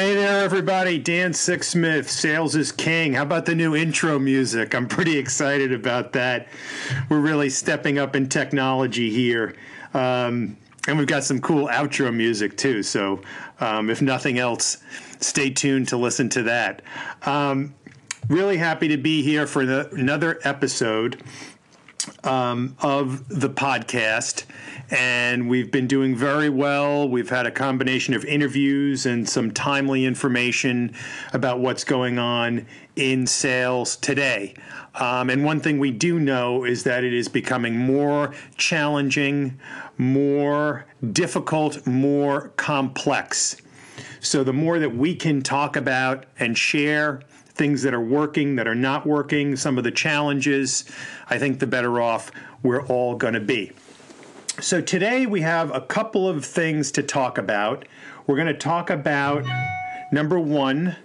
Hey there, everybody. Dan Sixsmith, Sales is King. How about the new intro music? I'm pretty excited about that. We're really stepping up in technology here. Um, and we've got some cool outro music too. So, um, if nothing else, stay tuned to listen to that. Um, really happy to be here for the, another episode um, of the podcast. And we've been doing very well. We've had a combination of interviews and some timely information about what's going on in sales today. Um, and one thing we do know is that it is becoming more challenging, more difficult, more complex. So the more that we can talk about and share things that are working, that are not working, some of the challenges, I think the better off we're all going to be. So today we have a couple of things to talk about. We're going to talk about number one,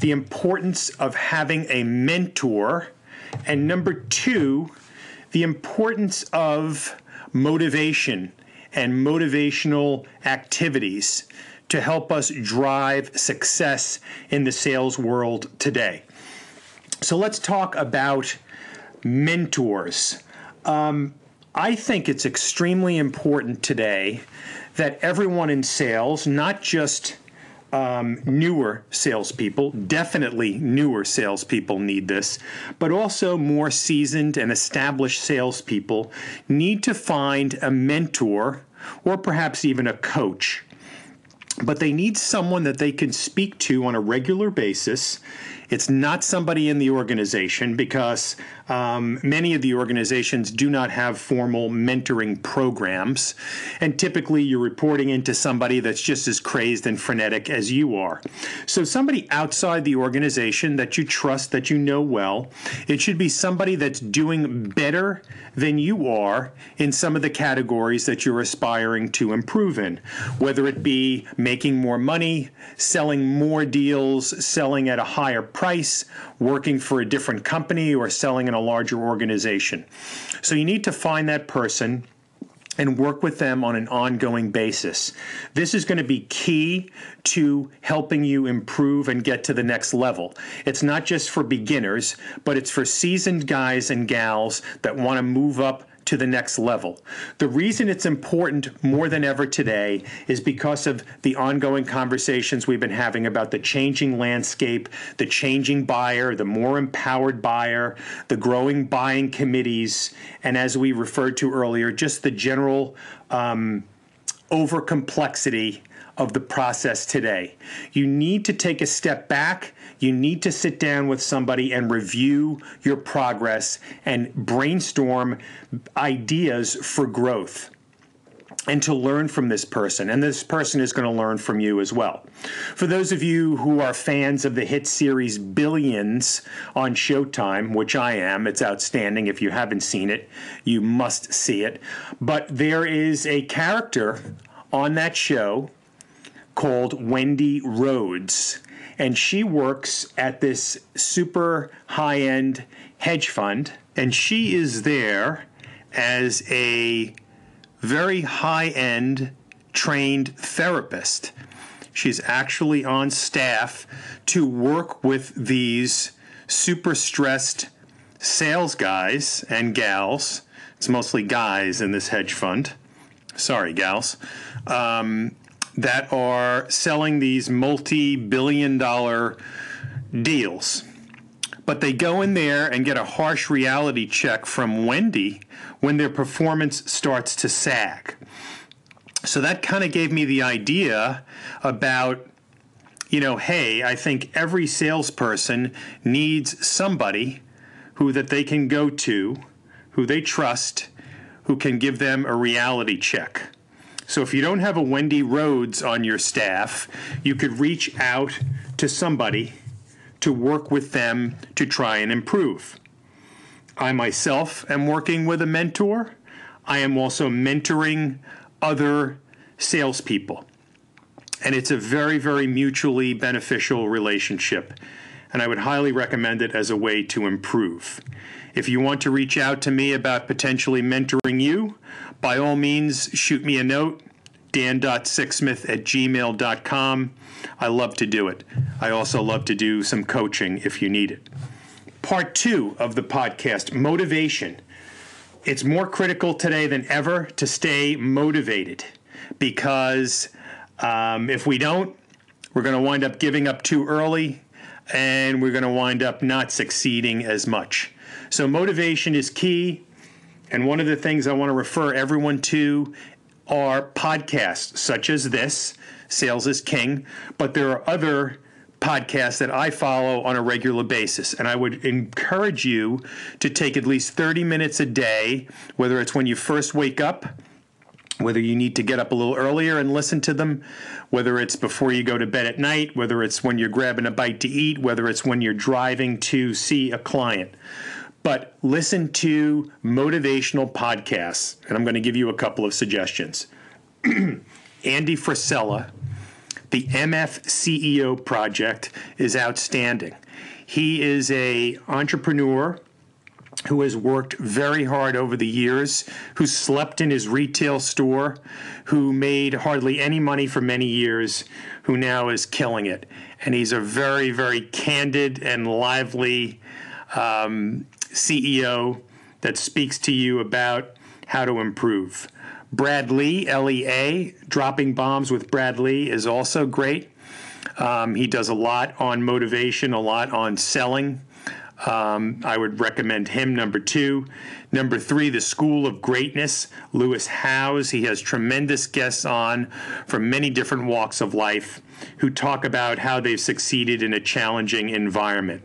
the importance of having a mentor, and number two, the importance of motivation and motivational activities to help us drive success in the sales world today. So let's talk about mentors. Um, I think it's extremely important today that everyone in sales, not just um, newer salespeople, definitely newer salespeople need this, but also more seasoned and established salespeople need to find a mentor or perhaps even a coach but they need someone that they can speak to on a regular basis. It's not somebody in the organization because um, many of the organizations do not have formal mentoring programs. And typically, you're reporting into somebody that's just as crazed and frenetic as you are. So, somebody outside the organization that you trust, that you know well, it should be somebody that's doing better than you are in some of the categories that you're aspiring to improve in, whether it be making more money, selling more deals, selling at a higher price, working for a different company, or selling in a larger organization. So you need to find that person and work with them on an ongoing basis. This is going to be key to helping you improve and get to the next level. It's not just for beginners, but it's for seasoned guys and gals that want to move up to the next level. The reason it's important more than ever today is because of the ongoing conversations we've been having about the changing landscape, the changing buyer, the more empowered buyer, the growing buying committees, and as we referred to earlier, just the general um, over complexity of the process today. You need to take a step back you need to sit down with somebody and review your progress and brainstorm ideas for growth and to learn from this person. And this person is going to learn from you as well. For those of you who are fans of the hit series Billions on Showtime, which I am, it's outstanding. If you haven't seen it, you must see it. But there is a character on that show called Wendy Rhodes and she works at this super high end hedge fund, and she is there as a very high end trained therapist. She's actually on staff to work with these super stressed sales guys and gals. It's mostly guys in this hedge fund. Sorry, gals. Um, that are selling these multi billion dollar deals. But they go in there and get a harsh reality check from Wendy when their performance starts to sag. So that kind of gave me the idea about, you know, hey, I think every salesperson needs somebody who that they can go to, who they trust, who can give them a reality check. So if you don't have a Wendy Rhodes on your staff, you could reach out to somebody to work with them to try and improve. I myself am working with a mentor. I am also mentoring other salespeople. And it's a very, very mutually beneficial relationship. And I would highly recommend it as a way to improve. If you want to reach out to me about potentially mentoring you, by all means, shoot me a note, dan.sixsmith at gmail.com. I love to do it. I also love to do some coaching if you need it. Part two of the podcast motivation. It's more critical today than ever to stay motivated because um, if we don't, we're going to wind up giving up too early and we're going to wind up not succeeding as much. So, motivation is key. And one of the things I want to refer everyone to are podcasts such as this, Sales is King, but there are other podcasts that I follow on a regular basis. And I would encourage you to take at least 30 minutes a day, whether it's when you first wake up, whether you need to get up a little earlier and listen to them, whether it's before you go to bed at night, whether it's when you're grabbing a bite to eat, whether it's when you're driving to see a client but listen to motivational podcasts. And I'm going to give you a couple of suggestions. Andy Frisella, the MF CEO project is outstanding. He is a entrepreneur who has worked very hard over the years, who slept in his retail store, who made hardly any money for many years, who now is killing it. And he's a very, very candid and lively um, CEO that speaks to you about how to improve. Brad Lee, LEA, dropping bombs with Brad Lea is also great. Um, he does a lot on motivation, a lot on selling. Um, I would recommend him. Number two. Number three, The School of Greatness, Lewis Howes. He has tremendous guests on from many different walks of life who talk about how they've succeeded in a challenging environment.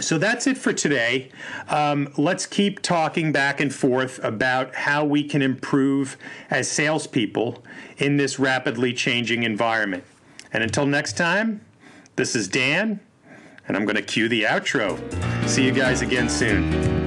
So that's it for today. Um, let's keep talking back and forth about how we can improve as salespeople in this rapidly changing environment. And until next time, this is Dan, and I'm going to cue the outro. See you guys again soon.